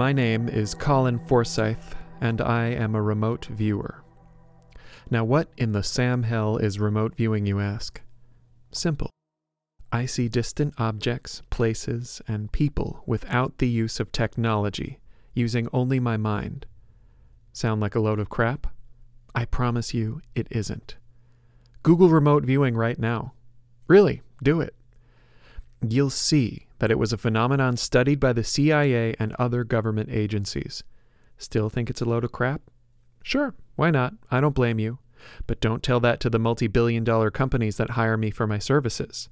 My name is Colin Forsythe, and I am a remote viewer. Now, what in the Sam Hell is remote viewing, you ask? Simple. I see distant objects, places, and people without the use of technology, using only my mind. Sound like a load of crap? I promise you it isn't. Google remote viewing right now. Really, do it. You'll see that it was a phenomenon studied by the CIA and other government agencies. Still think it's a load of crap? Sure, why not? I don't blame you. But don't tell that to the multi billion dollar companies that hire me for my services.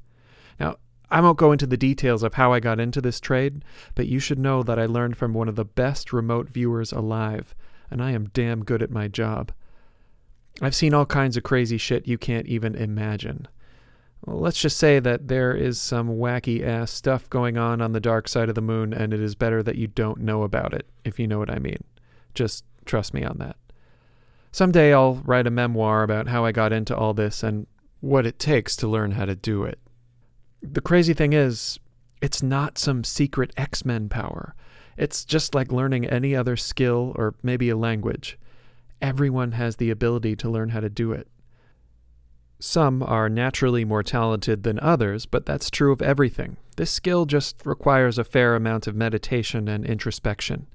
Now, I won't go into the details of how I got into this trade, but you should know that I learned from one of the best remote viewers alive, and I am damn good at my job. I've seen all kinds of crazy shit you can't even imagine. Well, let's just say that there is some wacky ass stuff going on on the dark side of the moon, and it is better that you don't know about it, if you know what I mean. Just trust me on that. Someday I'll write a memoir about how I got into all this and what it takes to learn how to do it. The crazy thing is, it's not some secret X Men power. It's just like learning any other skill or maybe a language. Everyone has the ability to learn how to do it. Some are naturally more talented than others, but that's true of everything. This skill just requires a fair amount of meditation and introspection.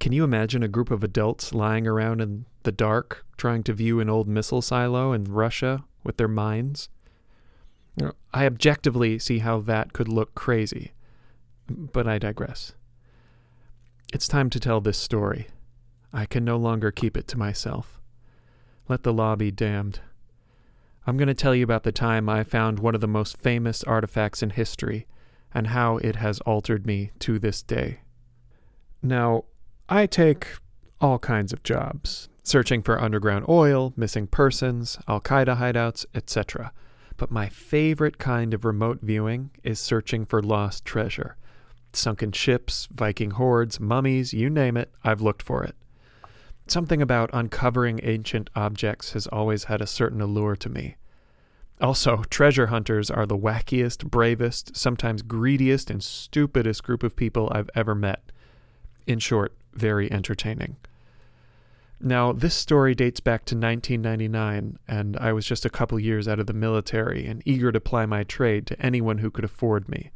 Can you imagine a group of adults lying around in the dark trying to view an old missile silo in Russia with their minds? I objectively see how that could look crazy, but I digress. It's time to tell this story. I can no longer keep it to myself. Let the law be damned. I'm going to tell you about the time I found one of the most famous artifacts in history and how it has altered me to this day. Now, I take all kinds of jobs searching for underground oil, missing persons, Al Qaeda hideouts, etc. But my favorite kind of remote viewing is searching for lost treasure. Sunken ships, Viking hoards, mummies, you name it, I've looked for it. Something about uncovering ancient objects has always had a certain allure to me. Also, treasure hunters are the wackiest, bravest, sometimes greediest, and stupidest group of people I've ever met. In short, very entertaining. Now, this story dates back to 1999, and I was just a couple years out of the military and eager to ply my trade to anyone who could afford me.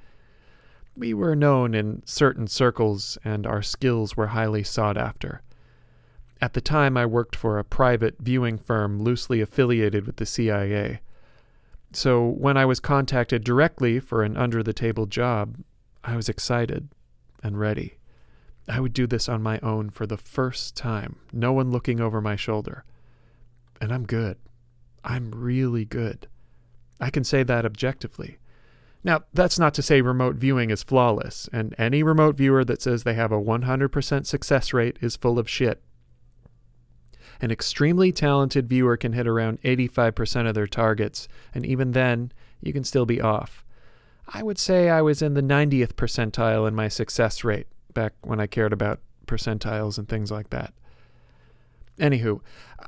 We were known in certain circles, and our skills were highly sought after. At the time, I worked for a private viewing firm loosely affiliated with the CIA. So when I was contacted directly for an under the table job, I was excited and ready. I would do this on my own for the first time, no one looking over my shoulder. And I'm good. I'm really good. I can say that objectively. Now, that's not to say remote viewing is flawless, and any remote viewer that says they have a 100% success rate is full of shit. An extremely talented viewer can hit around 85% of their targets, and even then, you can still be off. I would say I was in the 90th percentile in my success rate back when I cared about percentiles and things like that. Anywho,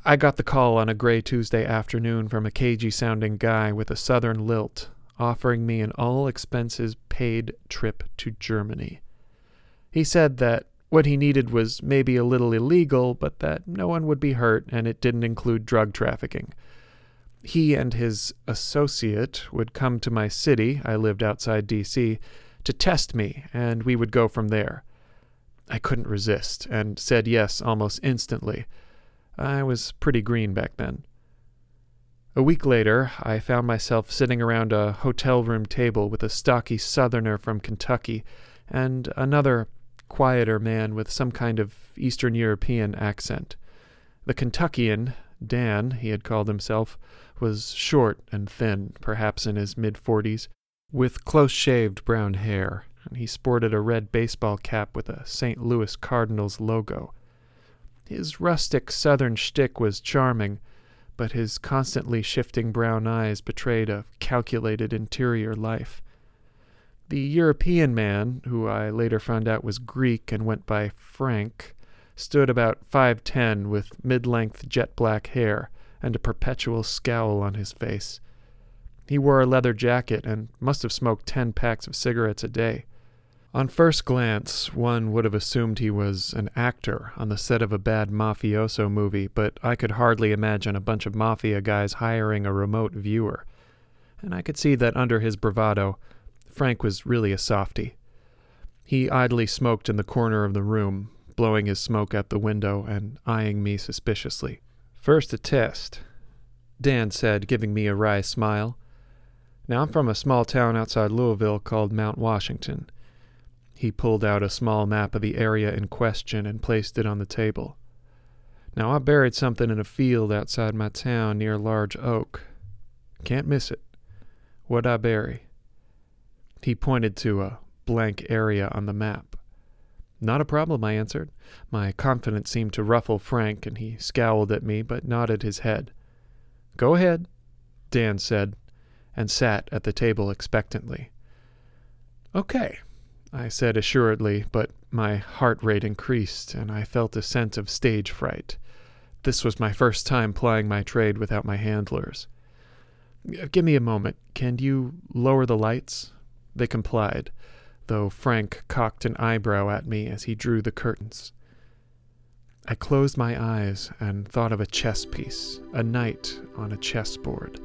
I got the call on a gray Tuesday afternoon from a cagey sounding guy with a southern lilt offering me an all expenses paid trip to Germany. He said that what he needed was maybe a little illegal, but that no one would be hurt and it didn't include drug trafficking. He and his associate would come to my city, I lived outside D.C., to test me, and we would go from there. I couldn't resist, and said yes almost instantly. I was pretty green back then. A week later, I found myself sitting around a hotel room table with a stocky southerner from Kentucky and another quieter man with some kind of Eastern European accent. The Kentuckian, Dan, he had called himself, was short and thin, perhaps in his mid forties, with close shaved brown hair and he sported a red baseball cap with a St. Louis Cardinals logo. His rustic southern shtick was charming, but his constantly shifting brown eyes betrayed a calculated interior life. The European man, who I later found out was Greek and went by Frank, stood about five ten with mid length jet black hair and a perpetual scowl on his face. He wore a leather jacket and must have smoked ten packs of cigarettes a day. On first glance, one would have assumed he was an actor on the set of a bad mafioso movie, but I could hardly imagine a bunch of mafia guys hiring a remote viewer. And I could see that under his bravado, Frank was really a softy. He idly smoked in the corner of the room, blowing his smoke out the window and eyeing me suspiciously. First a test, Dan said, giving me a wry smile. Now, I'm from a small town outside Louisville called Mount Washington. He pulled out a small map of the area in question and placed it on the table. Now, I buried something in a field outside my town near a large oak. Can't miss it. What'd I bury? He pointed to a blank area on the map. Not a problem, I answered. My confidence seemed to ruffle Frank, and he scowled at me but nodded his head. Go ahead, Dan said, and sat at the table expectantly. Okay, I said assuredly, but my heart rate increased, and I felt a sense of stage fright. This was my first time plying my trade without my handlers. Give me a moment. Can you lower the lights? They complied, though Frank cocked an eyebrow at me as he drew the curtains. I closed my eyes and thought of a chess piece, a knight on a chessboard.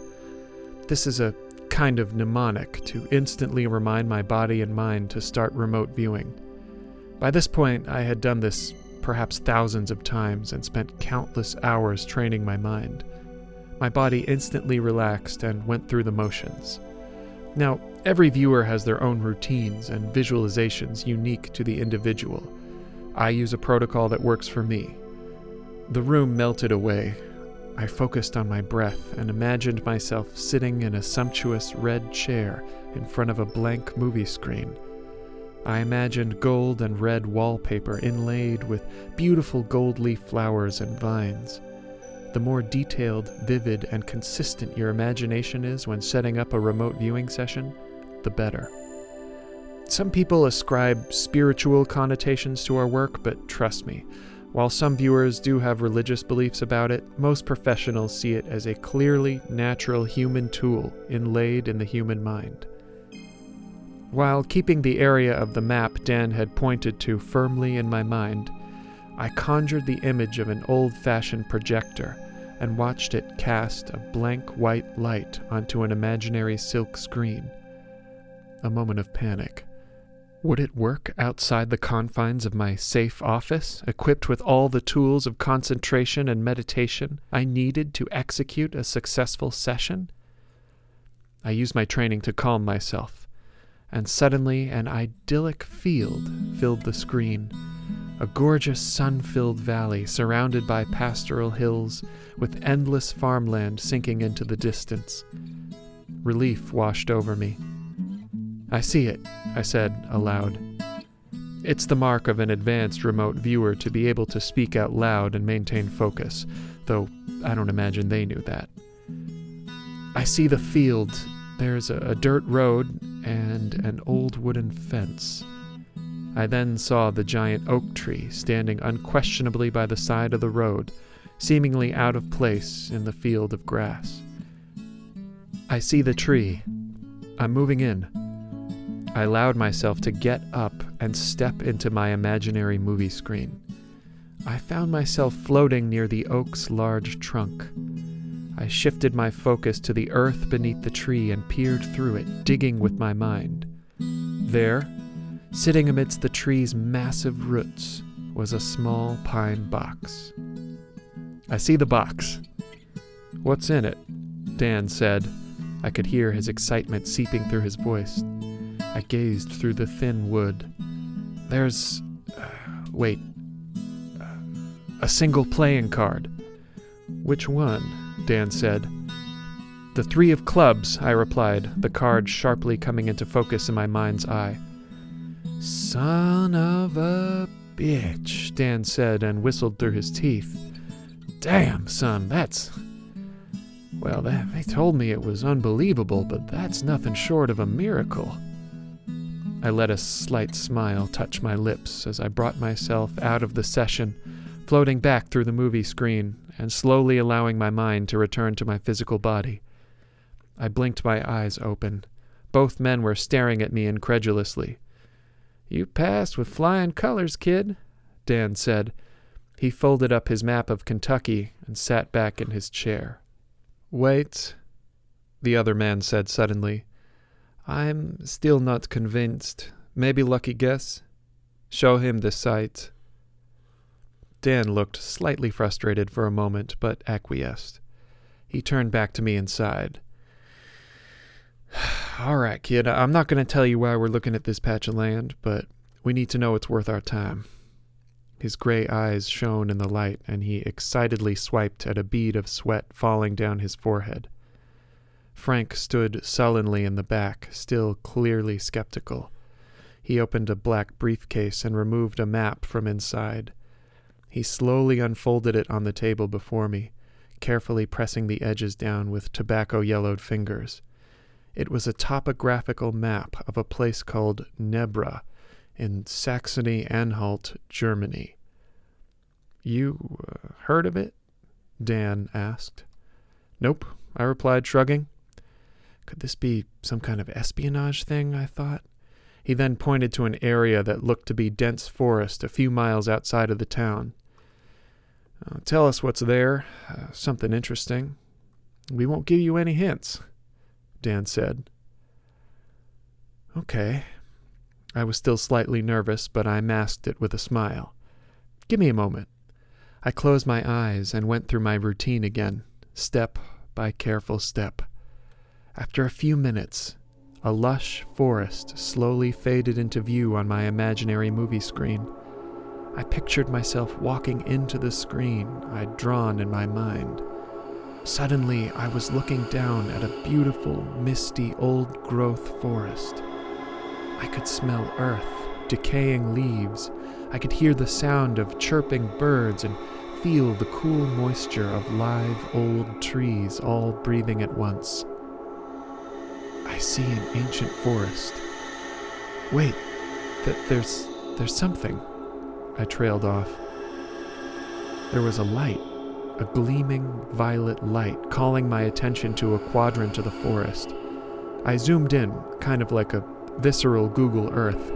This is a kind of mnemonic to instantly remind my body and mind to start remote viewing. By this point, I had done this perhaps thousands of times and spent countless hours training my mind. My body instantly relaxed and went through the motions. Now, every viewer has their own routines and visualizations unique to the individual. I use a protocol that works for me. The room melted away. I focused on my breath and imagined myself sitting in a sumptuous red chair in front of a blank movie screen. I imagined gold and red wallpaper inlaid with beautiful gold leaf flowers and vines. The more detailed, vivid, and consistent your imagination is when setting up a remote viewing session, the better. Some people ascribe spiritual connotations to our work, but trust me, while some viewers do have religious beliefs about it, most professionals see it as a clearly natural human tool inlaid in the human mind. While keeping the area of the map Dan had pointed to firmly in my mind, I conjured the image of an old fashioned projector and watched it cast a blank white light onto an imaginary silk screen. A moment of panic. Would it work outside the confines of my safe office, equipped with all the tools of concentration and meditation I needed to execute a successful session? I used my training to calm myself, and suddenly an idyllic field filled the screen. A gorgeous sun filled valley surrounded by pastoral hills, with endless farmland sinking into the distance. Relief washed over me. I see it, I said aloud. It's the mark of an advanced remote viewer to be able to speak out loud and maintain focus, though I don't imagine they knew that. I see the field. There's a, a dirt road and an old wooden fence. I then saw the giant oak tree standing unquestionably by the side of the road, seemingly out of place in the field of grass. I see the tree. I'm moving in. I allowed myself to get up and step into my imaginary movie screen. I found myself floating near the oak's large trunk. I shifted my focus to the earth beneath the tree and peered through it, digging with my mind. There, sitting amidst the tree's massive roots, was a small pine box. I see the box. What's in it? Dan said. I could hear his excitement seeping through his voice. I gazed through the thin wood. There's. Uh, wait. Uh, a single playing card. Which one? Dan said. The three of clubs, I replied, the card sharply coming into focus in my mind's eye. Son of a bitch, Dan said and whistled through his teeth. Damn, son, that's. Well, they told me it was unbelievable, but that's nothing short of a miracle. I let a slight smile touch my lips as I brought myself out of the session, floating back through the movie screen and slowly allowing my mind to return to my physical body. I blinked my eyes open. Both men were staring at me incredulously. You passed with flying colors, kid, Dan said. He folded up his map of Kentucky and sat back in his chair. Wait, the other man said suddenly. I'm still not convinced. Maybe lucky guess? Show him the site. Dan looked slightly frustrated for a moment, but acquiesced. He turned back to me and sighed. All right, kid, I'm not going to tell you why we're looking at this patch of land, but we need to know it's worth our time. His gray eyes shone in the light, and he excitedly swiped at a bead of sweat falling down his forehead. Frank stood sullenly in the back, still clearly skeptical. He opened a black briefcase and removed a map from inside. He slowly unfolded it on the table before me, carefully pressing the edges down with tobacco yellowed fingers. It was a topographical map of a place called Nebra in Saxony Anhalt, Germany. You uh, heard of it? Dan asked. Nope, I replied, shrugging. Could this be some kind of espionage thing? I thought. He then pointed to an area that looked to be dense forest a few miles outside of the town. Uh, tell us what's there. Uh, something interesting. We won't give you any hints. Dan said. Okay. I was still slightly nervous, but I masked it with a smile. Give me a moment. I closed my eyes and went through my routine again, step by careful step. After a few minutes, a lush forest slowly faded into view on my imaginary movie screen. I pictured myself walking into the screen I'd drawn in my mind. Suddenly, I was looking down at a beautiful, misty, old growth forest. I could smell earth, decaying leaves. I could hear the sound of chirping birds and feel the cool moisture of live old trees all breathing at once. I see an ancient forest. Wait, th- there's there's something. I trailed off. There was a light a gleaming violet light calling my attention to a quadrant of the forest. I zoomed in, kind of like a visceral Google Earth,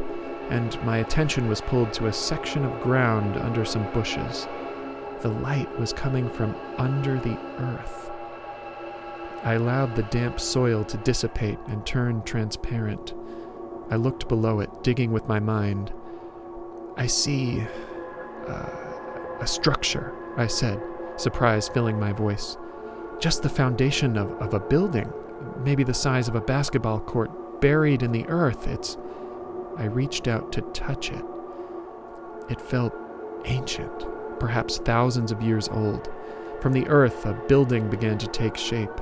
and my attention was pulled to a section of ground under some bushes. The light was coming from under the earth. I allowed the damp soil to dissipate and turn transparent. I looked below it, digging with my mind. I see uh, a structure, I said, surprise filling my voice. Just the foundation of, of a building, maybe the size of a basketball court, buried in the earth. It's. I reached out to touch it. It felt ancient, perhaps thousands of years old. From the earth, a building began to take shape.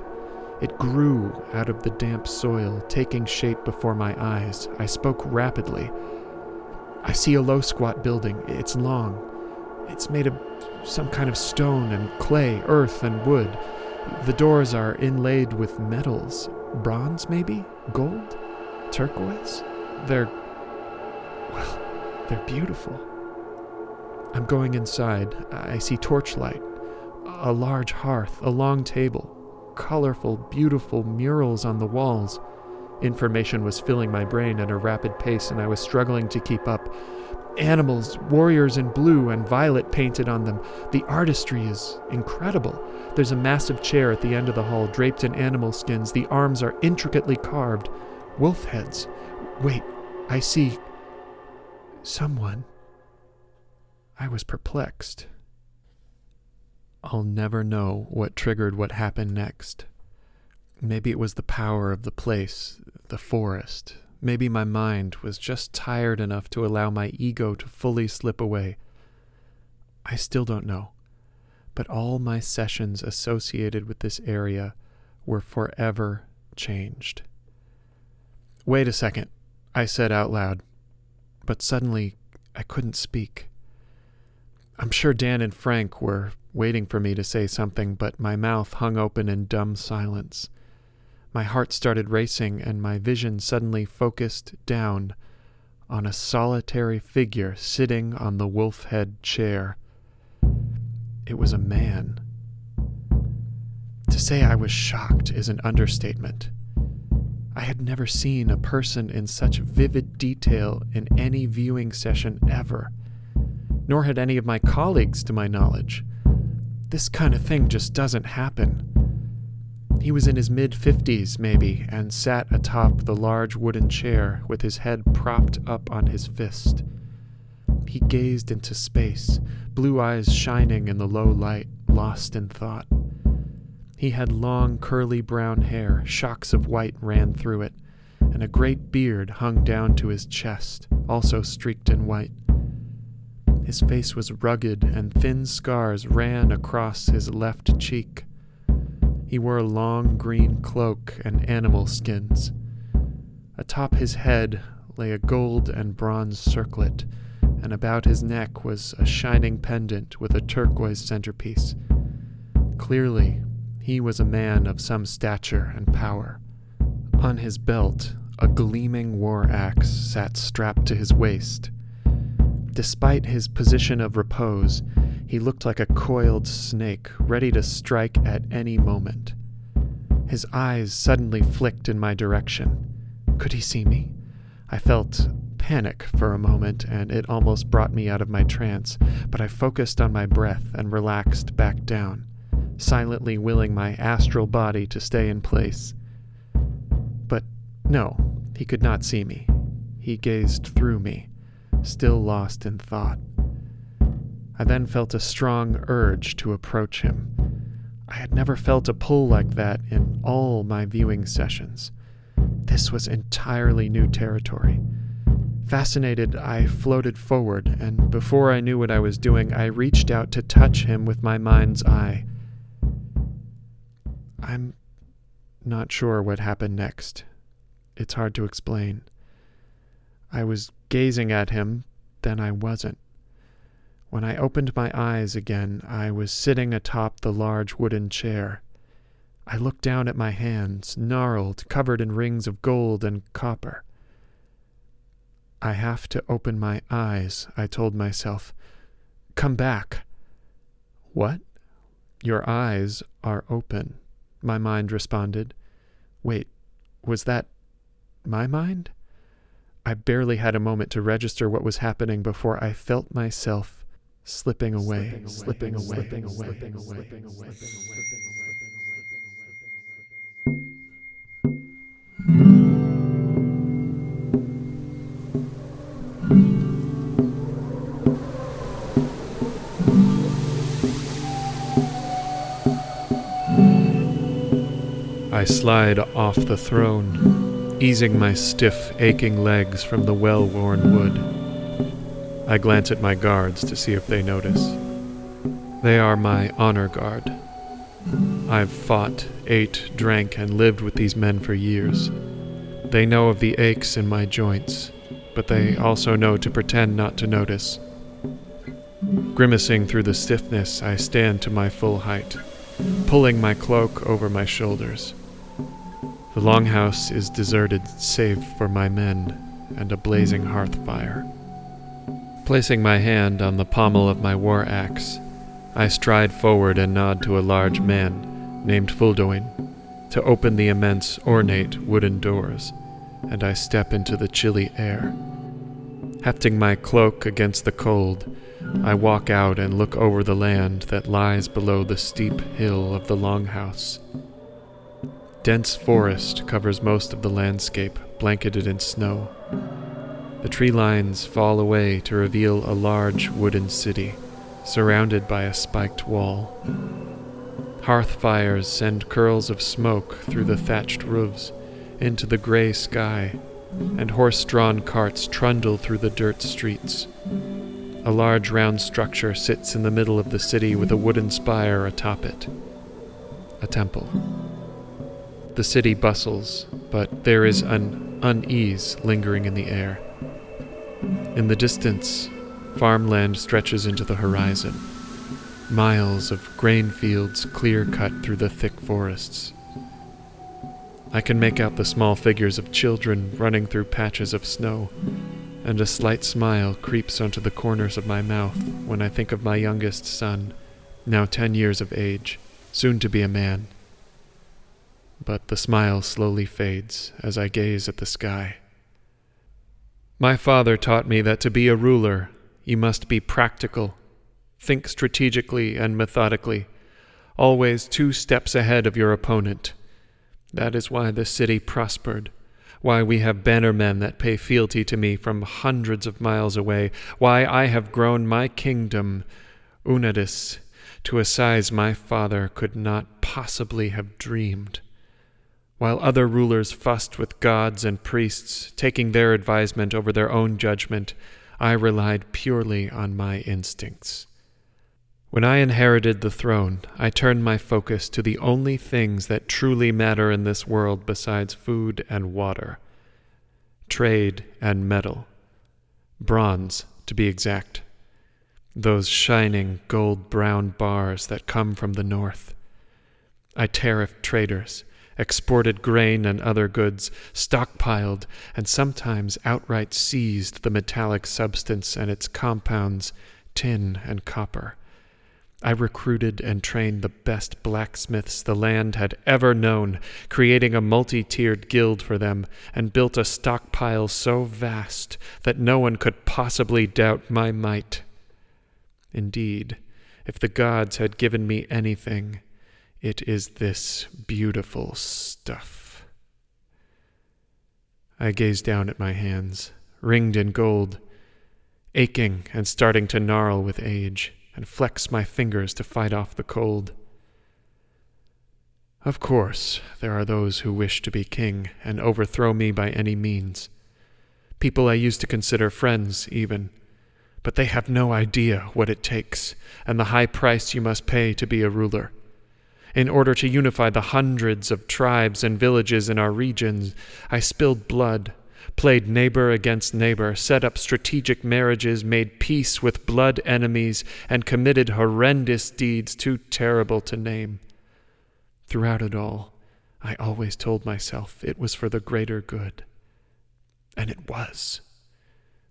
It grew out of the damp soil, taking shape before my eyes. I spoke rapidly. I see a low squat building. It's long. It's made of some kind of stone and clay, earth and wood. The doors are inlaid with metals. Bronze, maybe? Gold? Turquoise? They're. well, they're beautiful. I'm going inside. I see torchlight, a large hearth, a long table, colorful, beautiful murals on the walls. Information was filling my brain at a rapid pace, and I was struggling to keep up. Animals, warriors in blue and violet painted on them. The artistry is incredible. There's a massive chair at the end of the hall, draped in animal skins. The arms are intricately carved. Wolf heads. Wait, I see. someone. I was perplexed. I'll never know what triggered what happened next. Maybe it was the power of the place, the forest, Maybe my mind was just tired enough to allow my ego to fully slip away. I still don't know. But all my sessions associated with this area were forever changed. Wait a second, I said out loud. But suddenly, I couldn't speak. I'm sure Dan and Frank were waiting for me to say something, but my mouth hung open in dumb silence. My heart started racing, and my vision suddenly focused down on a solitary figure sitting on the wolf head chair. it was a man. To say I was shocked is an understatement. I had never seen a person in such vivid detail in any viewing session ever, nor had any of my colleagues, to my knowledge. This kind of thing just doesn't happen. He was in his mid 50s, maybe, and sat atop the large wooden chair with his head propped up on his fist. He gazed into space, blue eyes shining in the low light, lost in thought. He had long, curly brown hair, shocks of white ran through it, and a great beard hung down to his chest, also streaked in white. His face was rugged, and thin scars ran across his left cheek. He wore a long green cloak and animal skins. Atop his head lay a gold and bronze circlet, and about his neck was a shining pendant with a turquoise centerpiece. Clearly, he was a man of some stature and power. On his belt, a gleaming war axe sat strapped to his waist. Despite his position of repose, he looked like a coiled snake, ready to strike at any moment. His eyes suddenly flicked in my direction. Could he see me? I felt panic for a moment, and it almost brought me out of my trance, but I focused on my breath and relaxed back down, silently willing my astral body to stay in place. But no, he could not see me. He gazed through me, still lost in thought. I then felt a strong urge to approach him. I had never felt a pull like that in all my viewing sessions. This was entirely new territory. Fascinated, I floated forward, and before I knew what I was doing, I reached out to touch him with my mind's eye. I'm not sure what happened next. It's hard to explain. I was gazing at him, then I wasn't. When I opened my eyes again, I was sitting atop the large wooden chair. I looked down at my hands, gnarled, covered in rings of gold and copper. I have to open my eyes, I told myself. Come back. What? Your eyes are open, my mind responded. Wait, was that my mind? I barely had a moment to register what was happening before I felt myself slipping away, slipping away, slipping away, slipping away, slipping away, slipping away. I slide off the throne, easing my stiff, aching legs from the well worn wood. I glance at my guards to see if they notice. They are my honor guard. I've fought, ate, drank, and lived with these men for years. They know of the aches in my joints, but they also know to pretend not to notice. Grimacing through the stiffness, I stand to my full height, pulling my cloak over my shoulders. The longhouse is deserted save for my men and a blazing hearth fire. Placing my hand on the pommel of my war axe, I stride forward and nod to a large man named Fuldoin to open the immense, ornate wooden doors, and I step into the chilly air. Hefting my cloak against the cold, I walk out and look over the land that lies below the steep hill of the longhouse. Dense forest covers most of the landscape, blanketed in snow. The tree lines fall away to reveal a large wooden city, surrounded by a spiked wall. Hearth fires send curls of smoke through the thatched roofs into the gray sky, and horse drawn carts trundle through the dirt streets. A large round structure sits in the middle of the city with a wooden spire atop it. A temple. The city bustles, but there is an unease lingering in the air. In the distance, farmland stretches into the horizon. Miles of grain fields clear cut through the thick forests. I can make out the small figures of children running through patches of snow, and a slight smile creeps onto the corners of my mouth when I think of my youngest son, now ten years of age, soon to be a man. But the smile slowly fades as I gaze at the sky. My father taught me that to be a ruler, you must be practical, think strategically and methodically, always two steps ahead of your opponent. That is why the city prospered, why we have bannermen that pay fealty to me from hundreds of miles away, why I have grown my kingdom, Unetice, to a size my father could not possibly have dreamed. While other rulers fussed with gods and priests, taking their advisement over their own judgment, I relied purely on my instincts. When I inherited the throne, I turned my focus to the only things that truly matter in this world besides food and water trade and metal. Bronze, to be exact. Those shining gold brown bars that come from the north. I tariffed traders, exported grain and other goods, stockpiled, and sometimes outright seized the metallic substance and its compounds, tin and copper. I recruited and trained the best blacksmiths the land had ever known, creating a multi tiered guild for them, and built a stockpile so vast that no one could possibly doubt my might. Indeed, if the gods had given me anything, it is this beautiful stuff. I gazed down at my hands, ringed in gold, aching and starting to gnarl with age and flex my fingers to fight off the cold. Of course, there are those who wish to be king and overthrow me by any means. People I used to consider friends, even. But they have no idea what it takes and the high price you must pay to be a ruler. In order to unify the hundreds of tribes and villages in our regions, I spilled blood played neighbor against neighbor, set up strategic marriages, made peace with blood enemies, and committed horrendous deeds too terrible to name. Throughout it all, I always told myself it was for the greater good. And it was.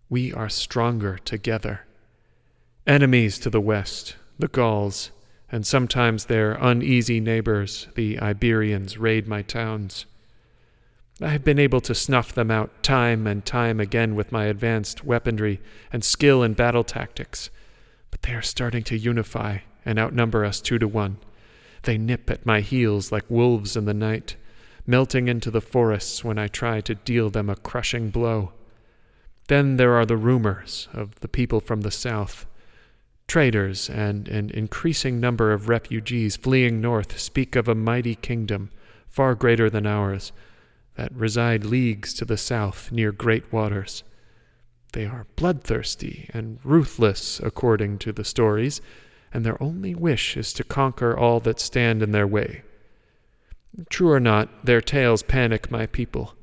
We are stronger together. Enemies to the west, the Gauls, and sometimes their uneasy neighbors, the Iberians, raid my towns. I have been able to snuff them out time and time again with my advanced weaponry and skill in battle tactics, but they are starting to unify and outnumber us two to one. They nip at my heels like wolves in the night, melting into the forests when I try to deal them a crushing blow. Then there are the rumors of the people from the south. Traders and an increasing number of refugees fleeing north speak of a mighty kingdom, far greater than ours that reside leagues to the south near great waters. They are bloodthirsty and ruthless, according to the stories, and their only wish is to conquer all that stand in their way. True or not, their tales panic my people,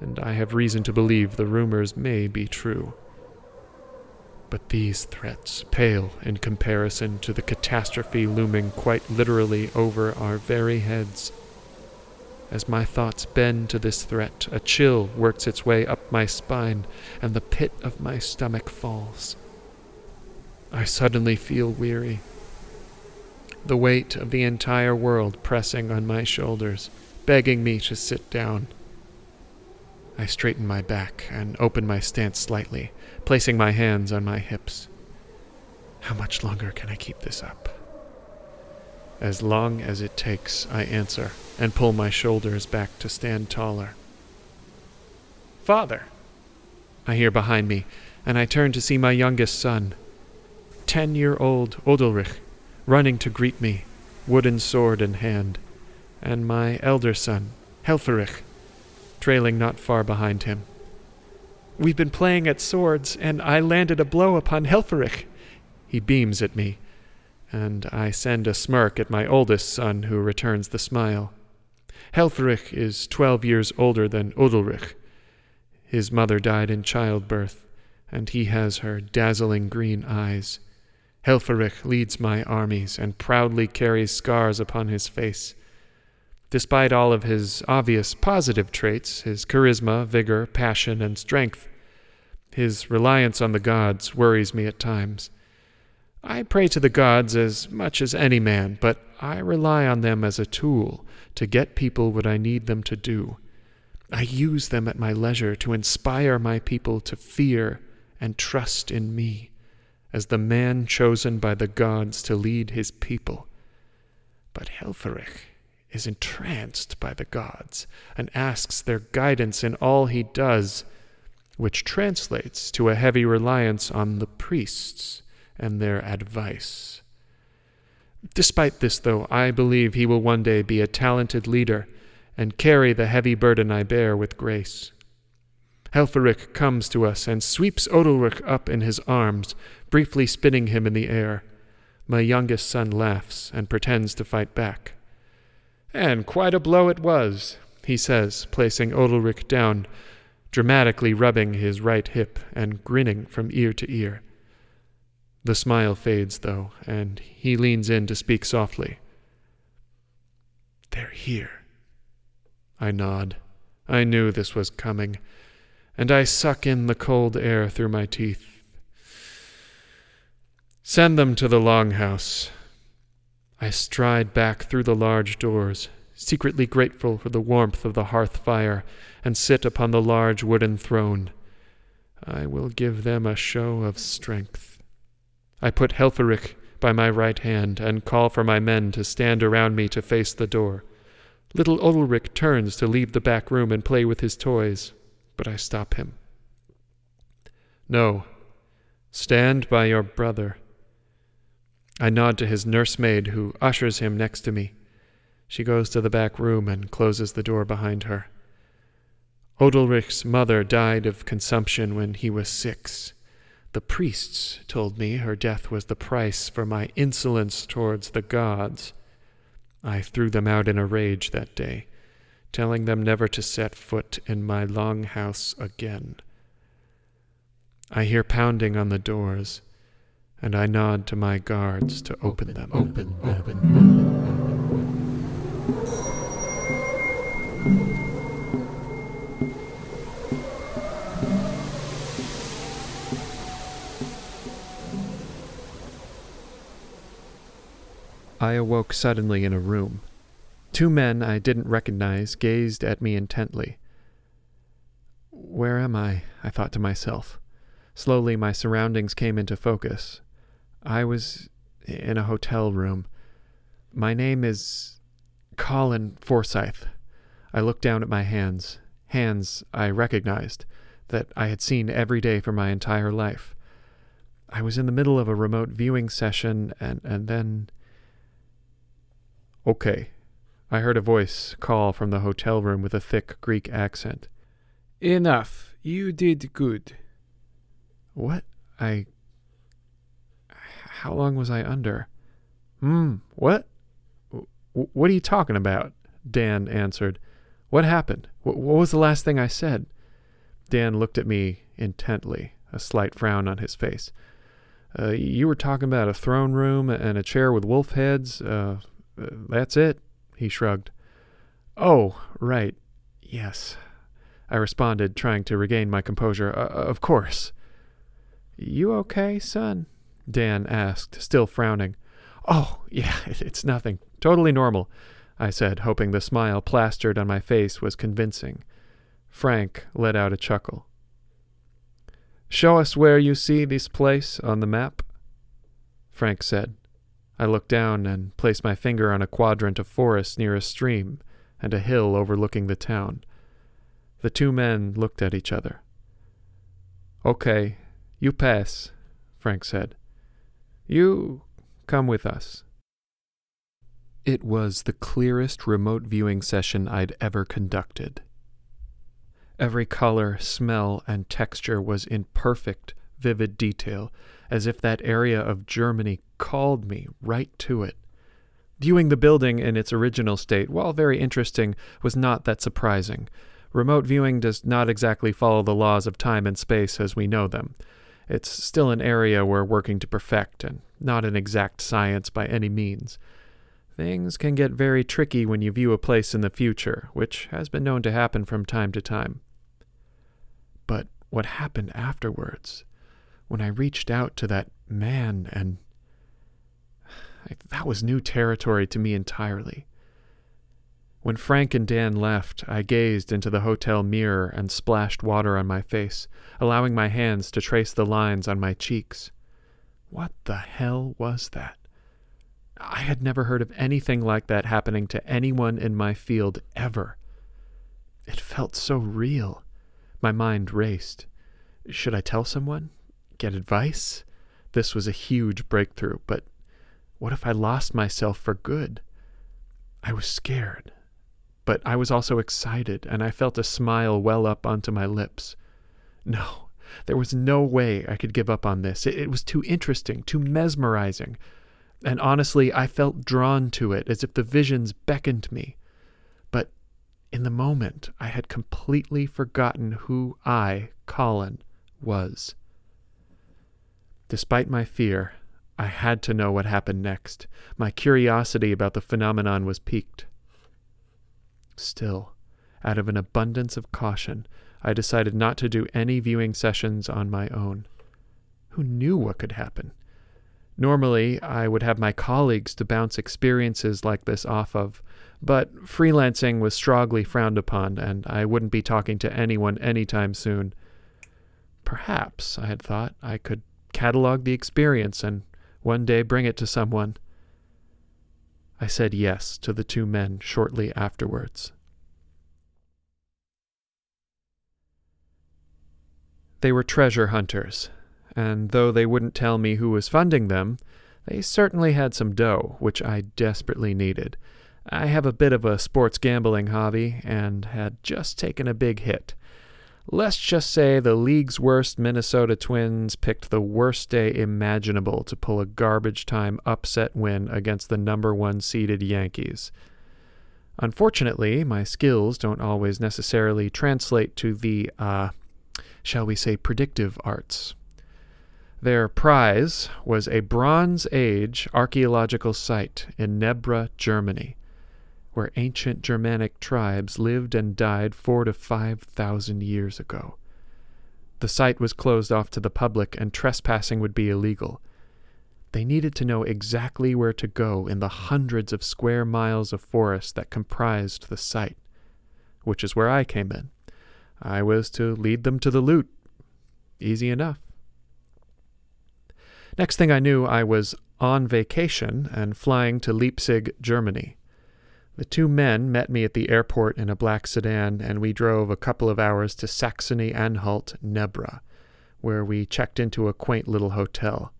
and I have reason to believe the rumors may be true. But these threats pale in comparison to the catastrophe looming quite literally over our very heads. As my thoughts bend to this threat, a chill works its way up my spine, and the pit of my stomach falls. I suddenly feel weary. The weight of the entire world pressing on my shoulders, begging me to sit down. I straighten my back and open my stance slightly, placing my hands on my hips. How much longer can I keep this up? As long as it takes, I answer, and pull my shoulders back to stand taller. Father! I hear behind me, and I turn to see my youngest son, ten year old Odulrich, running to greet me, wooden sword in hand, and my elder son, Helferich, trailing not far behind him. We've been playing at swords, and I landed a blow upon Helferich. He beams at me and I send a smirk at my oldest son, who returns the smile. Helfrich is twelve years older than Odulrich. His mother died in childbirth, and he has her dazzling green eyes. Helferich leads my armies and proudly carries scars upon his face. Despite all of his obvious positive traits, his charisma, vigor, passion, and strength, his reliance on the gods worries me at times. I pray to the gods as much as any man, but I rely on them as a tool to get people what I need them to do. I use them at my leisure to inspire my people to fear and trust in me as the man chosen by the gods to lead his people. But Helferich is entranced by the gods and asks their guidance in all he does, which translates to a heavy reliance on the priests and their advice. Despite this, though, I believe he will one day be a talented leader and carry the heavy burden I bear with grace. Helferich comes to us and sweeps Odalrich up in his arms, briefly spinning him in the air. My youngest son laughs and pretends to fight back. And quite a blow it was, he says, placing Odalrich down, dramatically rubbing his right hip and grinning from ear to ear. The smile fades, though, and he leans in to speak softly. They're here. I nod. I knew this was coming, and I suck in the cold air through my teeth. Send them to the longhouse. I stride back through the large doors, secretly grateful for the warmth of the hearth fire, and sit upon the large wooden throne. I will give them a show of strength. I put Helferich by my right hand and call for my men to stand around me to face the door. Little Ulrich turns to leave the back room and play with his toys, but I stop him. No, stand by your brother. I nod to his nursemaid, who ushers him next to me. She goes to the back room and closes the door behind her. Odalrich's mother died of consumption when he was six. The priests told me her death was the price for my insolence towards the gods. I threw them out in a rage that day, telling them never to set foot in my long house again. I hear pounding on the doors and I nod to my guards to open, open them. Open, open. I awoke suddenly in a room. Two men I didn't recognize gazed at me intently. Where am I? I thought to myself. Slowly, my surroundings came into focus. I was in a hotel room. My name is Colin Forsythe. I looked down at my hands, hands I recognized, that I had seen every day for my entire life. I was in the middle of a remote viewing session, and, and then. Okay. I heard a voice call from the hotel room with a thick Greek accent. Enough. You did good. What? I how long was I under? Hmm, what? what are you talking about? Dan answered. What happened? what was the last thing I said? Dan looked at me intently, a slight frown on his face. Uh, you were talking about a throne room and a chair with wolf heads. Uh, uh, that's it, he shrugged. Oh, right. Yes. I responded, trying to regain my composure. Uh, of course. You okay, son? Dan asked, still frowning. Oh, yeah, it's nothing. Totally normal, I said, hoping the smile plastered on my face was convincing. Frank let out a chuckle. Show us where you see this place on the map, Frank said. I looked down and placed my finger on a quadrant of forest near a stream and a hill overlooking the town. The two men looked at each other. Okay, you pass, Frank said. You come with us. It was the clearest remote viewing session I'd ever conducted. Every color, smell, and texture was in perfect, vivid detail, as if that area of Germany called me right to it. Viewing the building in its original state, while very interesting, was not that surprising. Remote viewing does not exactly follow the laws of time and space as we know them. It's still an area we're working to perfect, and not an exact science by any means. Things can get very tricky when you view a place in the future, which has been known to happen from time to time. But what happened afterwards, when I reached out to that man and Like, that was new territory to me entirely. When Frank and Dan left, I gazed into the hotel mirror and splashed water on my face, allowing my hands to trace the lines on my cheeks. What the hell was that? I had never heard of anything like that happening to anyone in my field ever. It felt so real. My mind raced. Should I tell someone? Get advice? This was a huge breakthrough, but what if I lost myself for good? I was scared, but I was also excited, and I felt a smile well up onto my lips. No, there was no way I could give up on this. It, it was too interesting, too mesmerizing. And honestly, I felt drawn to it as if the visions beckoned me. But in the moment, I had completely forgotten who I, Colin, was. Despite my fear, I had to know what happened next. My curiosity about the phenomenon was piqued. Still, out of an abundance of caution, I decided not to do any viewing sessions on my own. Who knew what could happen? Normally, I would have my colleagues to bounce experiences like this off of, but freelancing was strongly frowned upon, and I wouldn't be talking to anyone anytime soon. Perhaps, I had thought, I could catalog the experience and one day bring it to someone. I said yes to the two men shortly afterwards. They were treasure hunters, and though they wouldn't tell me who was funding them, they certainly had some dough, which I desperately needed. I have a bit of a sports gambling hobby and had just taken a big hit. Let's just say the league's worst Minnesota Twins picked the worst day imaginable to pull a garbage time upset win against the number one seeded Yankees. Unfortunately, my skills don't always necessarily translate to the, uh, shall we say, predictive arts. Their prize was a Bronze Age archaeological site in Nebra, Germany where ancient Germanic tribes lived and died four to five thousand years ago. The site was closed off to the public, and trespassing would be illegal. They needed to know exactly where to go in the hundreds of square miles of forest that comprised the site, which is where I came in. I was to lead them to the loot. Easy enough. Next thing I knew, I was on vacation and flying to Leipzig, Germany. The two men met me at the airport in a black sedan, and we drove a couple of hours to Saxony Anhalt, Nebra, where we checked into a quaint little hotel.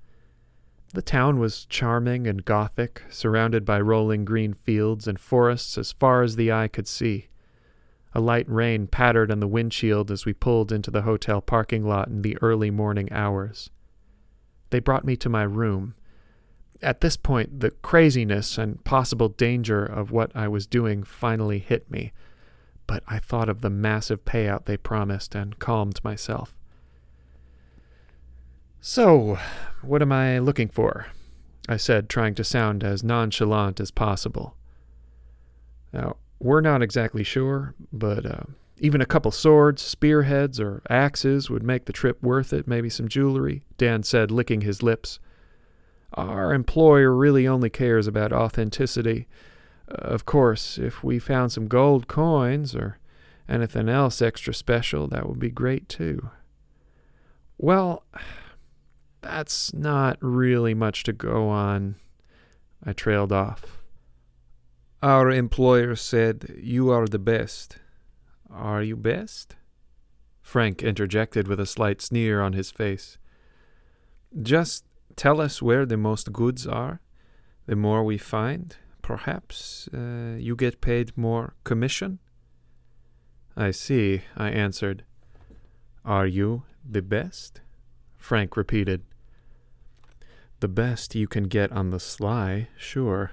The town was charming and gothic, surrounded by rolling green fields and forests as far as the eye could see. A light rain pattered on the windshield as we pulled into the hotel parking lot in the early morning hours. They brought me to my room, at this point, the craziness and possible danger of what I was doing finally hit me, but I thought of the massive payout they promised and calmed myself. So, what am I looking for? I said, trying to sound as nonchalant as possible. Now, we're not exactly sure, but uh, even a couple swords, spearheads, or axes would make the trip worth it, maybe some jewelry, Dan said, licking his lips. Our employer really only cares about authenticity. Uh, of course, if we found some gold coins or anything else extra special, that would be great too. Well, that's not really much to go on. I trailed off. Our employer said, You are the best. Are you best? Frank interjected with a slight sneer on his face. Just tell us where the most goods are. The more we find, perhaps uh, you get paid more commission. I see, I answered. Are you the best? Frank repeated. The best you can get on the sly, sure,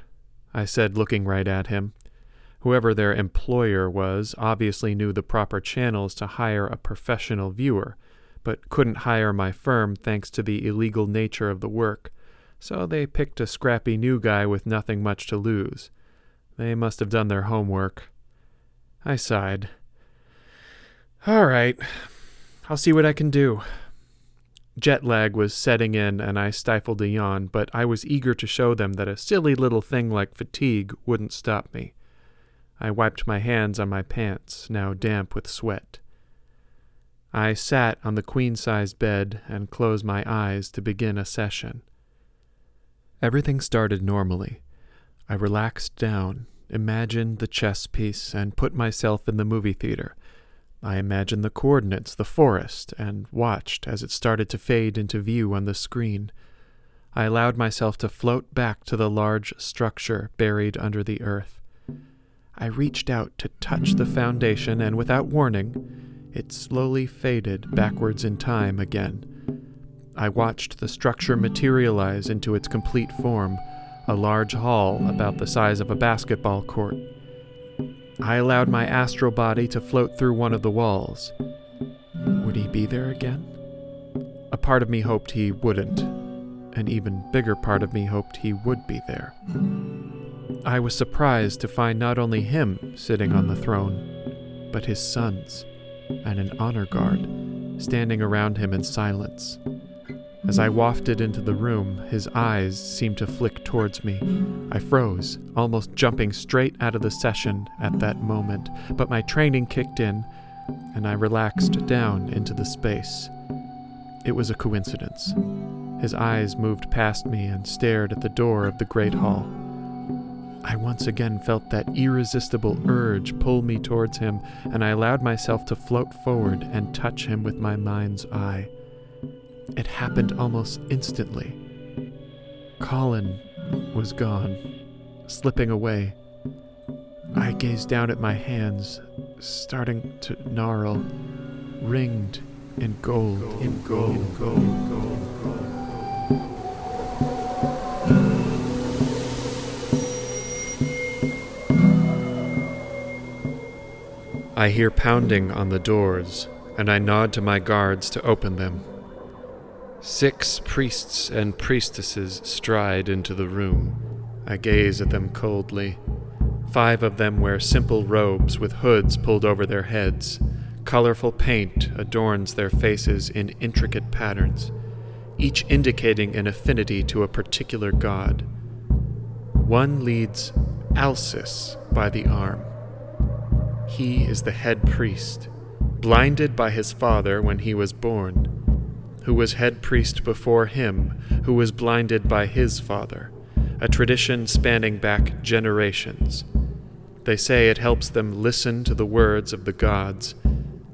I said, looking right at him. Whoever their employer was obviously knew the proper channels to hire a professional viewer, but couldn't hire my firm thanks to the illegal nature of the work, so they picked a scrappy new guy with nothing much to lose. They must have done their homework. I sighed. All right, I'll see what I can do. Jet lag was setting in and I stifled a yawn, but I was eager to show them that a silly little thing like fatigue wouldn't stop me. I wiped my hands on my pants, now damp with sweat. I sat on the queen sized bed and closed my eyes to begin a session. Everything started normally. I relaxed down, imagined the chess piece, and put myself in the movie theater. I imagined the coordinates, the forest, and watched as it started to fade into view on the screen. I allowed myself to float back to the large structure buried under the earth. I reached out to touch the foundation, and without warning, it slowly faded backwards in time again. I watched the structure materialize into its complete form, a large hall about the size of a basketball court. I allowed my astral body to float through one of the walls. Would he be there again? A part of me hoped he wouldn't. An even bigger part of me hoped he would be there. I was surprised to find not only him sitting on the throne, but his sons and an honor guard standing around him in silence. As I wafted into the room, his eyes seemed to flick towards me. I froze, almost jumping straight out of the session at that moment, but my training kicked in, and I relaxed down into the space. It was a coincidence. His eyes moved past me and stared at the door of the great hall. I once again felt that irresistible urge pull me towards him, and I allowed myself to float forward and touch him with my mind's eye. It happened almost instantly. Colin was gone, slipping away. I gazed down at my hands, starting to gnarl, ringed in gold, in gold, in gold, gold, gold. I hear pounding on the doors, and I nod to my guards to open them. Six priests and priestesses stride into the room. I gaze at them coldly. Five of them wear simple robes with hoods pulled over their heads. Colorful paint adorns their faces in intricate patterns, each indicating an affinity to a particular god. One leads Alcis by the arm. He is the head priest, blinded by his father when he was born who was head priest before him, who was blinded by his father, a tradition spanning back generations. They say it helps them listen to the words of the gods,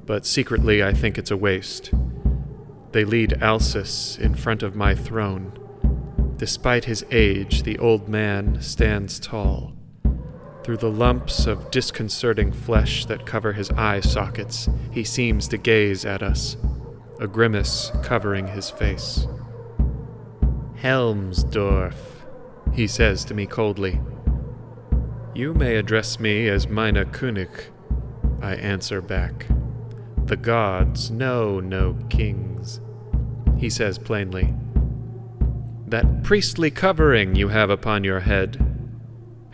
but secretly I think it's a waste. They lead Alcis in front of my throne. Despite his age, the old man stands tall. Through the lumps of disconcerting flesh that cover his eye sockets, he seems to gaze at us a grimace covering his face. Helmsdorf, he says to me coldly. You may address me as Meine König, I answer back. The gods know no kings, he says plainly. That priestly covering you have upon your head,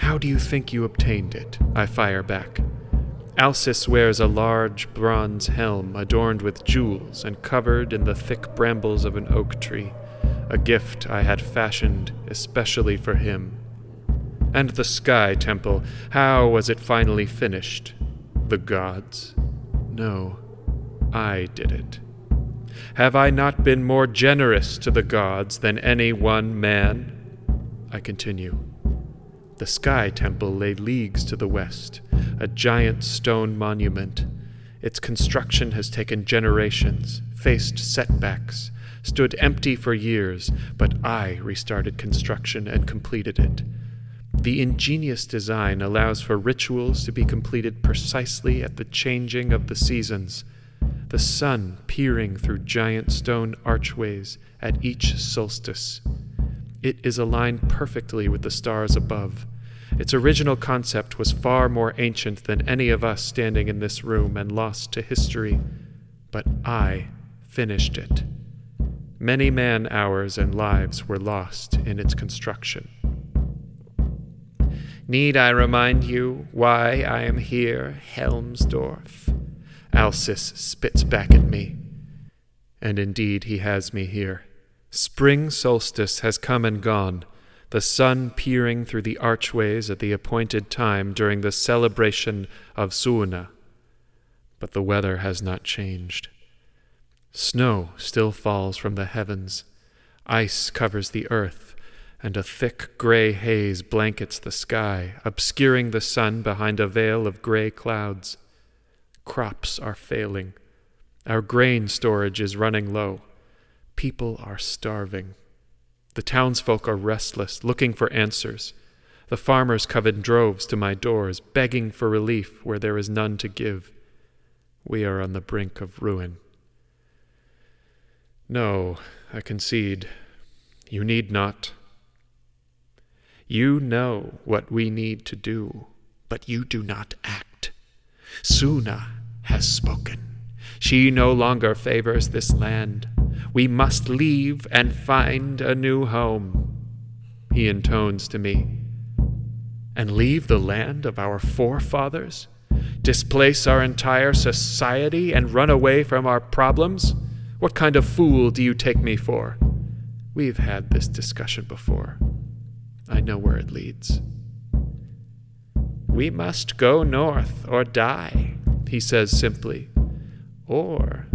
how do you think you obtained it? I fire back. Alcis wears a large bronze helm adorned with jewels and covered in the thick brambles of an oak tree, a gift I had fashioned especially for him. And the Sky Temple, how was it finally finished? The gods? No, I did it. Have I not been more generous to the gods than any one man? I continue. The Sky Temple lay leagues to the west, a giant stone monument. Its construction has taken generations, faced setbacks, stood empty for years, but I restarted construction and completed it. The ingenious design allows for rituals to be completed precisely at the changing of the seasons, the sun peering through giant stone archways at each solstice. It is aligned perfectly with the stars above. Its original concept was far more ancient than any of us standing in this room and lost to history, but I finished it. Many man hours and lives were lost in its construction. Need I remind you why I am here, Helmsdorf? Alcis spits back at me. And indeed, he has me here. Spring solstice has come and gone, the sun peering through the archways at the appointed time during the celebration of Sunna. But the weather has not changed. Snow still falls from the heavens, ice covers the earth, and a thick gray haze blankets the sky, obscuring the sun behind a veil of gray clouds. Crops are failing. Our grain storage is running low. People are starving. The townsfolk are restless, looking for answers. The farmers come in droves to my doors, begging for relief where there is none to give. We are on the brink of ruin. No, I concede. You need not. You know what we need to do, but you do not act. Sunna has spoken. She no longer favors this land. We must leave and find a new home. He intones to me. And leave the land of our forefathers? Displace our entire society and run away from our problems? What kind of fool do you take me for? We've had this discussion before. I know where it leads. We must go north or die, he says simply. Or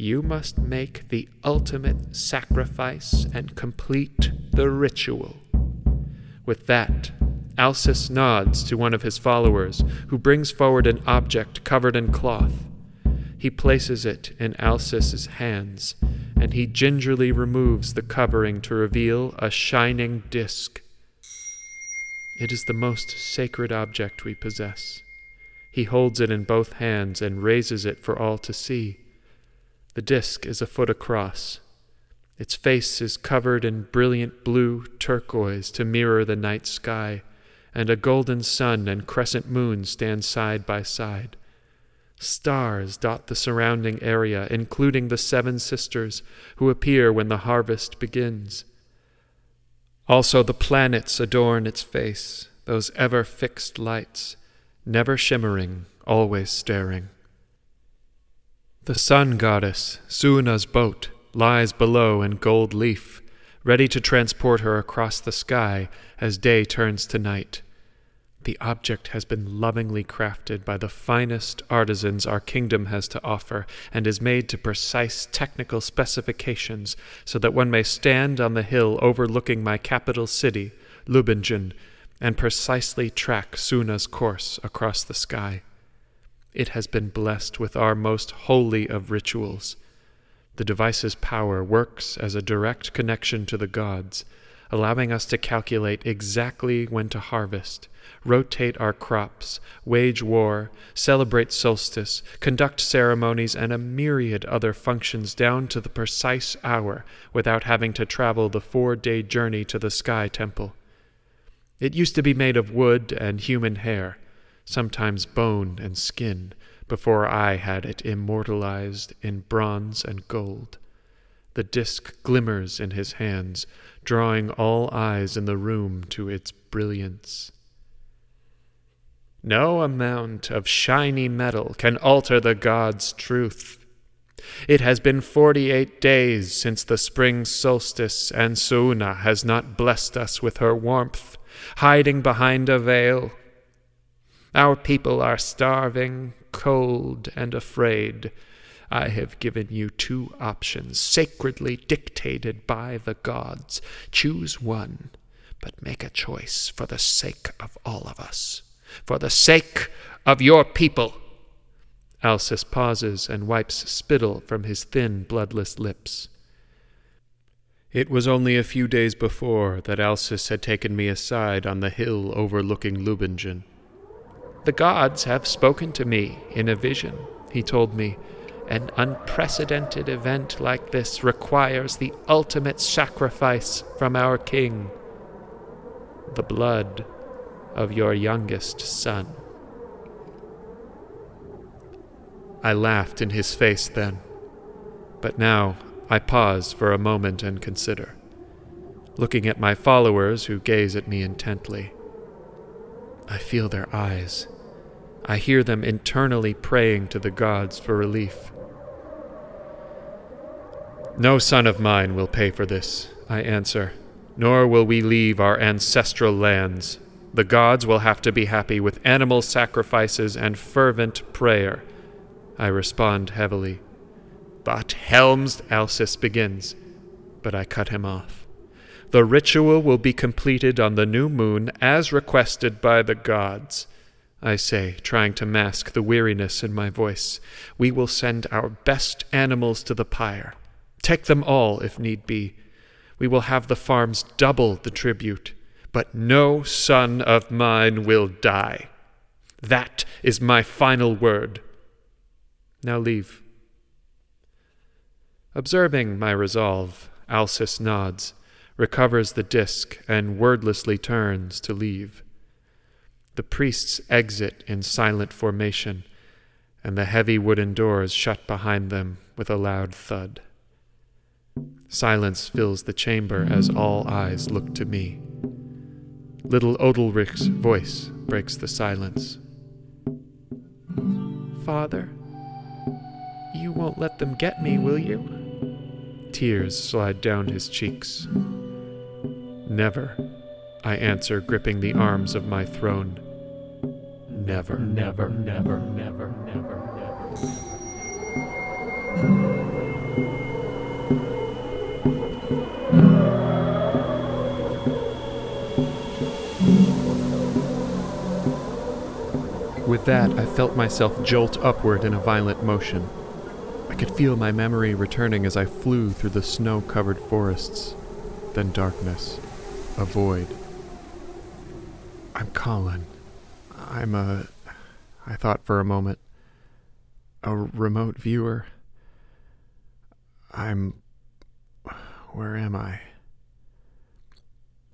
you must make the ultimate sacrifice and complete the ritual. With that, Alcis nods to one of his followers, who brings forward an object covered in cloth. He places it in Alcis's hands, and he gingerly removes the covering to reveal a shining disk. It is the most sacred object we possess. He holds it in both hands and raises it for all to see. The disk is a foot across. Its face is covered in brilliant blue turquoise to mirror the night sky, and a golden sun and crescent moon stand side by side. Stars dot the surrounding area, including the seven sisters who appear when the harvest begins. Also, the planets adorn its face, those ever fixed lights, never shimmering, always staring. The sun goddess, Sunna's boat, lies below in gold leaf, ready to transport her across the sky as day turns to night. The object has been lovingly crafted by the finest artisans our kingdom has to offer, and is made to precise technical specifications so that one may stand on the hill overlooking my capital city, Leubingen, and precisely track Sunna's course across the sky. It has been blessed with our most holy of rituals. The device's power works as a direct connection to the gods, allowing us to calculate exactly when to harvest rotate our crops, wage war, celebrate solstice, conduct ceremonies, and a myriad other functions down to the precise hour without having to travel the four day journey to the Sky Temple. It used to be made of wood and human hair, sometimes bone and skin, before I had it immortalized in bronze and gold. The disk glimmers in his hands, drawing all eyes in the room to its brilliance. No amount of shiny metal can alter the God's truth. It has been forty eight days since the spring solstice, and Sunna has not blessed us with her warmth, hiding behind a veil. Our people are starving, cold, and afraid. I have given you two options, sacredly dictated by the gods. Choose one, but make a choice for the sake of all of us for the sake of your people. Alcis pauses and wipes spittle from his thin, bloodless lips. It was only a few days before that Alcis had taken me aside on the hill overlooking Leubingen. The gods have spoken to me in a vision, he told me. An unprecedented event like this requires the ultimate sacrifice from our king the blood of your youngest son. I laughed in his face then, but now I pause for a moment and consider, looking at my followers who gaze at me intently. I feel their eyes. I hear them internally praying to the gods for relief. No son of mine will pay for this, I answer, nor will we leave our ancestral lands. The gods will have to be happy with animal sacrifices and fervent prayer. I respond heavily. But Helms, Alcis begins, but I cut him off. The ritual will be completed on the new moon as requested by the gods. I say, trying to mask the weariness in my voice. We will send our best animals to the pyre. Take them all, if need be. We will have the farms double the tribute, but no son of mine will die. That is my final word. Now leave. Observing my resolve, Alcis nods, recovers the disk, and wordlessly turns to leave. The priests exit in silent formation, and the heavy wooden doors shut behind them with a loud thud. Silence fills the chamber as all eyes look to me. Little Odalrich's voice breaks the silence. Father, you won't let them get me, will you? Tears slide down his cheeks. Never, I answer, gripping the arms of my throne. Never, never, never, never, never, never. With that, I felt myself jolt upward in a violent motion. I could feel my memory returning as I flew through the snow covered forests. Then darkness. A void. I'm Colin. I'm a. I thought for a moment. A remote viewer. I'm. Where am I?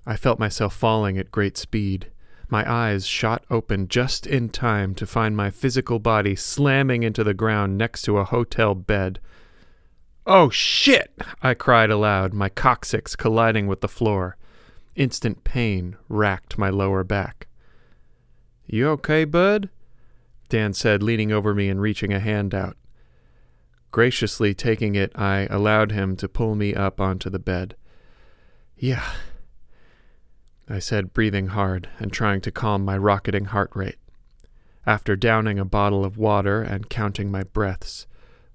I felt myself falling at great speed. My eyes shot open just in time to find my physical body slamming into the ground next to a hotel bed. Oh shit! I cried aloud, my coccyx colliding with the floor. Instant pain racked my lower back. You okay, bud? Dan said, leaning over me and reaching a hand out. Graciously taking it, I allowed him to pull me up onto the bed. Yeah, I said, breathing hard and trying to calm my rocketing heart rate. After downing a bottle of water and counting my breaths,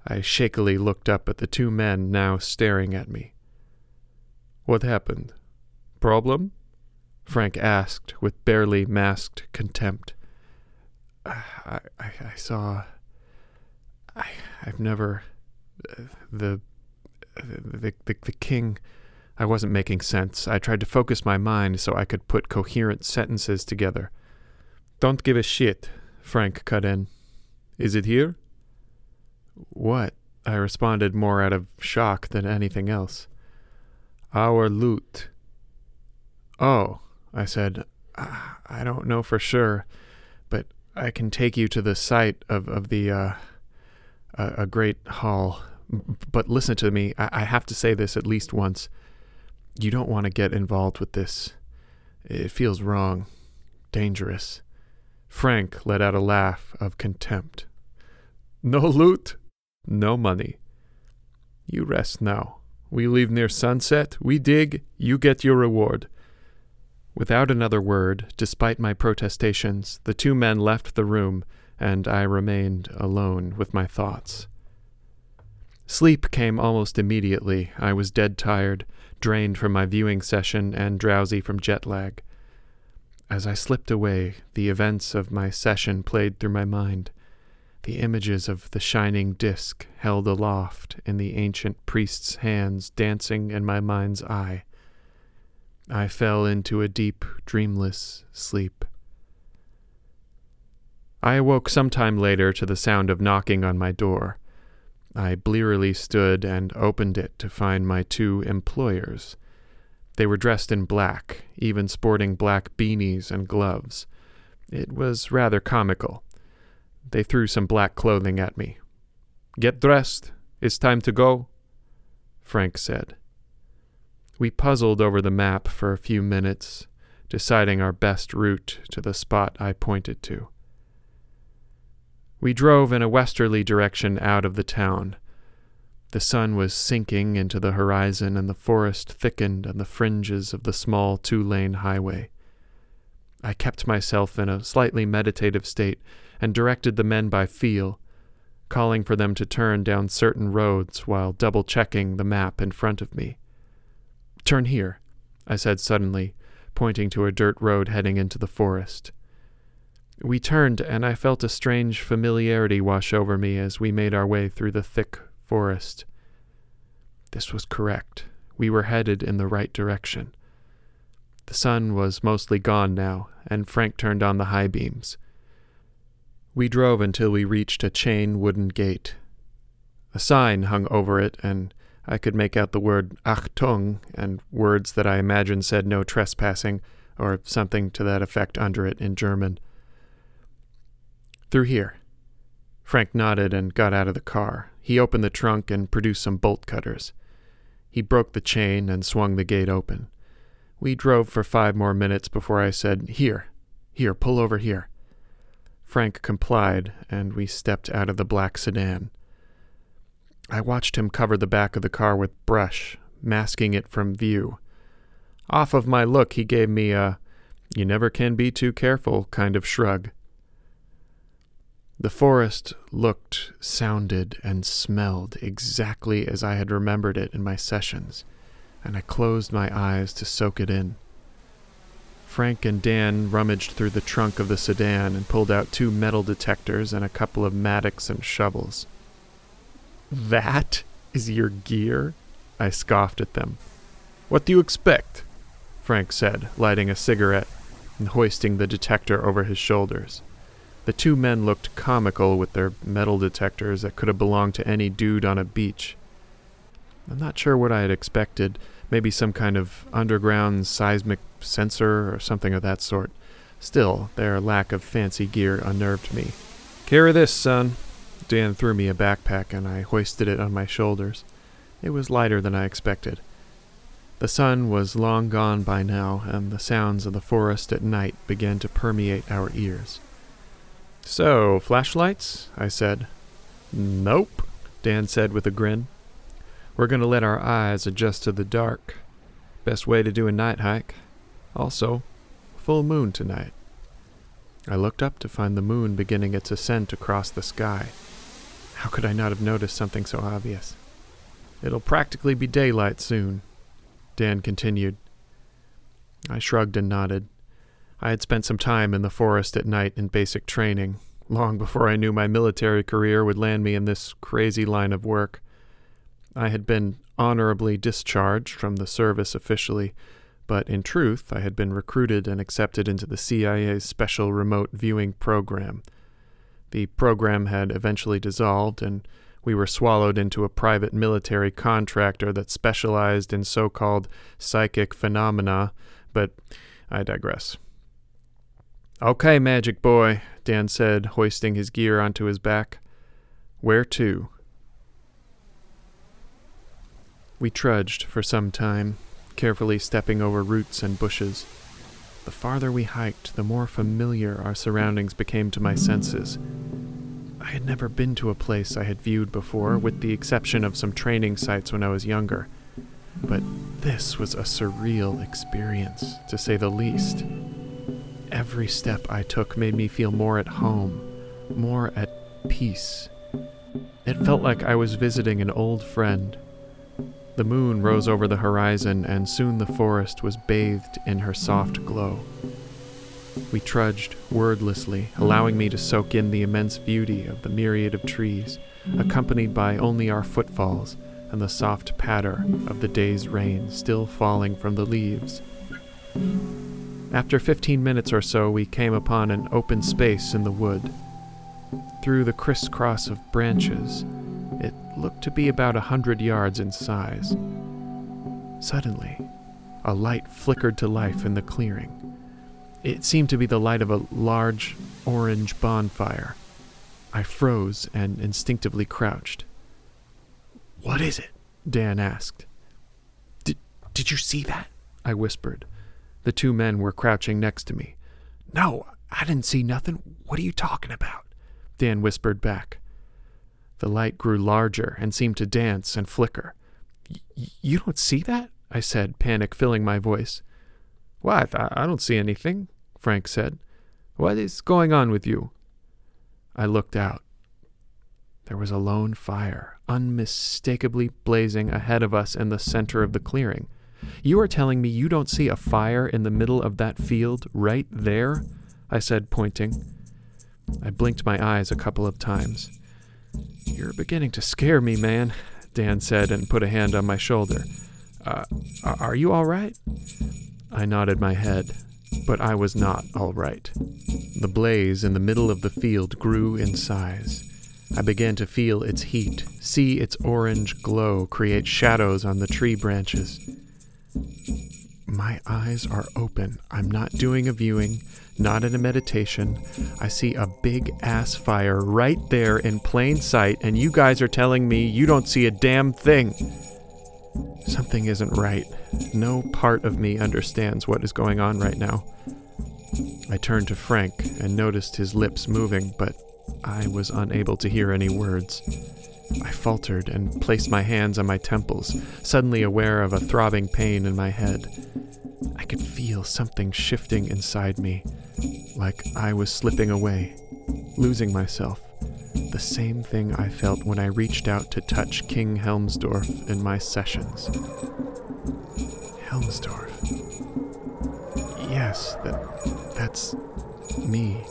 I shakily looked up at the two men now staring at me. What happened? Problem? Frank asked with barely masked contempt. I, I, I saw. I, I've never. Uh, the, the, the, the king. I wasn't making sense. I tried to focus my mind so I could put coherent sentences together. Don't give a shit, Frank cut in. Is it here? What? I responded more out of shock than anything else. Our loot. Oh, I said, I don't know for sure, but I can take you to the site of, of the, uh, a, a great hall. But listen to me, I, I have to say this at least once you don't want to get involved with this. It feels wrong, dangerous. Frank let out a laugh of contempt. No loot, no money. You rest now. We leave near sunset, we dig, you get your reward. Without another word, despite my protestations, the two men left the room, and I remained alone with my thoughts. Sleep came almost immediately. I was dead tired, drained from my viewing session and drowsy from jet lag. As I slipped away, the events of my session played through my mind. The images of the shining disk held aloft in the ancient priest's hands dancing in my mind's eye. I fell into a deep, dreamless sleep. I awoke some time later to the sound of knocking on my door. I blearily stood and opened it to find my two employers. They were dressed in black, even sporting black beanies and gloves. It was rather comical. They threw some black clothing at me. Get dressed. It's time to go, Frank said. We puzzled over the map for a few minutes, deciding our best route to the spot I pointed to. We drove in a westerly direction out of the town. The sun was sinking into the horizon, and the forest thickened on the fringes of the small two lane highway. I kept myself in a slightly meditative state and directed the men by feel, calling for them to turn down certain roads while double checking the map in front of me. Turn here, I said suddenly, pointing to a dirt road heading into the forest. We turned, and I felt a strange familiarity wash over me as we made our way through the thick forest. This was correct. We were headed in the right direction. The sun was mostly gone now, and Frank turned on the high beams. We drove until we reached a chain wooden gate. A sign hung over it, and I could make out the word Achtung and words that I imagine said no trespassing, or something to that effect under it in German. Through here. Frank nodded and got out of the car. He opened the trunk and produced some bolt cutters. He broke the chain and swung the gate open. We drove for five more minutes before I said, Here, here, pull over here. Frank complied, and we stepped out of the black sedan. I watched him cover the back of the car with brush, masking it from view. Off of my look, he gave me a you never can be too careful kind of shrug. The forest looked, sounded, and smelled exactly as I had remembered it in my sessions, and I closed my eyes to soak it in. Frank and Dan rummaged through the trunk of the sedan and pulled out two metal detectors and a couple of mattocks and shovels. That is your gear? I scoffed at them. What do you expect? Frank said, lighting a cigarette and hoisting the detector over his shoulders. The two men looked comical with their metal detectors that could have belonged to any dude on a beach. I'm not sure what I had expected. Maybe some kind of underground seismic sensor or something of that sort. Still, their lack of fancy gear unnerved me. Carry this, son. Dan threw me a backpack and I hoisted it on my shoulders. It was lighter than I expected. The sun was long gone by now, and the sounds of the forest at night began to permeate our ears. So, flashlights? I said. Nope, Dan said with a grin. We're going to let our eyes adjust to the dark. Best way to do a night hike. Also, full moon tonight. I looked up to find the moon beginning its ascent across the sky. How could I not have noticed something so obvious? It'll practically be daylight soon, Dan continued. I shrugged and nodded. I had spent some time in the forest at night in basic training, long before I knew my military career would land me in this crazy line of work. I had been honorably discharged from the service officially, but in truth, I had been recruited and accepted into the CIA's special remote viewing program. The program had eventually dissolved, and we were swallowed into a private military contractor that specialized in so called psychic phenomena, but I digress. Okay, Magic Boy, Dan said, hoisting his gear onto his back. Where to? We trudged for some time, carefully stepping over roots and bushes. The farther we hiked, the more familiar our surroundings became to my senses. I had never been to a place I had viewed before, with the exception of some training sites when I was younger. But this was a surreal experience, to say the least. Every step I took made me feel more at home, more at peace. It felt like I was visiting an old friend. The moon rose over the horizon, and soon the forest was bathed in her soft glow. We trudged wordlessly, allowing me to soak in the immense beauty of the myriad of trees, accompanied by only our footfalls and the soft patter of the day's rain still falling from the leaves. After 15 minutes or so, we came upon an open space in the wood. Through the crisscross of branches, it looked to be about a hundred yards in size. Suddenly, a light flickered to life in the clearing. It seemed to be the light of a large orange bonfire. I froze and instinctively crouched. What is it? Dan asked. Did, did you see that? I whispered. The two men were crouching next to me. No, I didn't see nothing. What are you talking about? Dan whispered back. The light grew larger and seemed to dance and flicker. You don't see that? I said, panic filling my voice. What? I don't see anything, Frank said. What is going on with you? I looked out. There was a lone fire, unmistakably blazing ahead of us in the center of the clearing. You are telling me you don't see a fire in the middle of that field right there? I said, pointing. I blinked my eyes a couple of times. You're beginning to scare me, man, Dan said and put a hand on my shoulder. Uh, are you all right? I nodded my head, but I was not all right. The blaze in the middle of the field grew in size. I began to feel its heat, see its orange glow create shadows on the tree branches. My eyes are open. I'm not doing a viewing, not in a meditation. I see a big ass fire right there in plain sight, and you guys are telling me you don't see a damn thing. Something isn't right. No part of me understands what is going on right now. I turned to Frank and noticed his lips moving, but I was unable to hear any words. I faltered and placed my hands on my temples, suddenly aware of a throbbing pain in my head. I could feel something shifting inside me, like I was slipping away, losing myself. The same thing I felt when I reached out to touch King Helmsdorf in my sessions. Helmsdorf. Yes, that, that's me.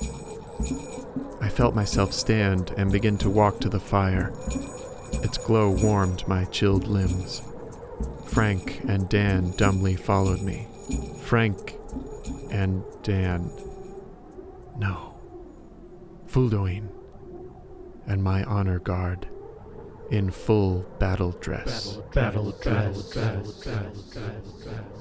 I felt myself stand and begin to walk to the fire. Its glow warmed my chilled limbs. Frank and Dan dumbly followed me. Frank and Dan. No. Fuldoin and my honor guard in full battle dress. Battle, battle, battle, battle, battle, battle, battle, battle.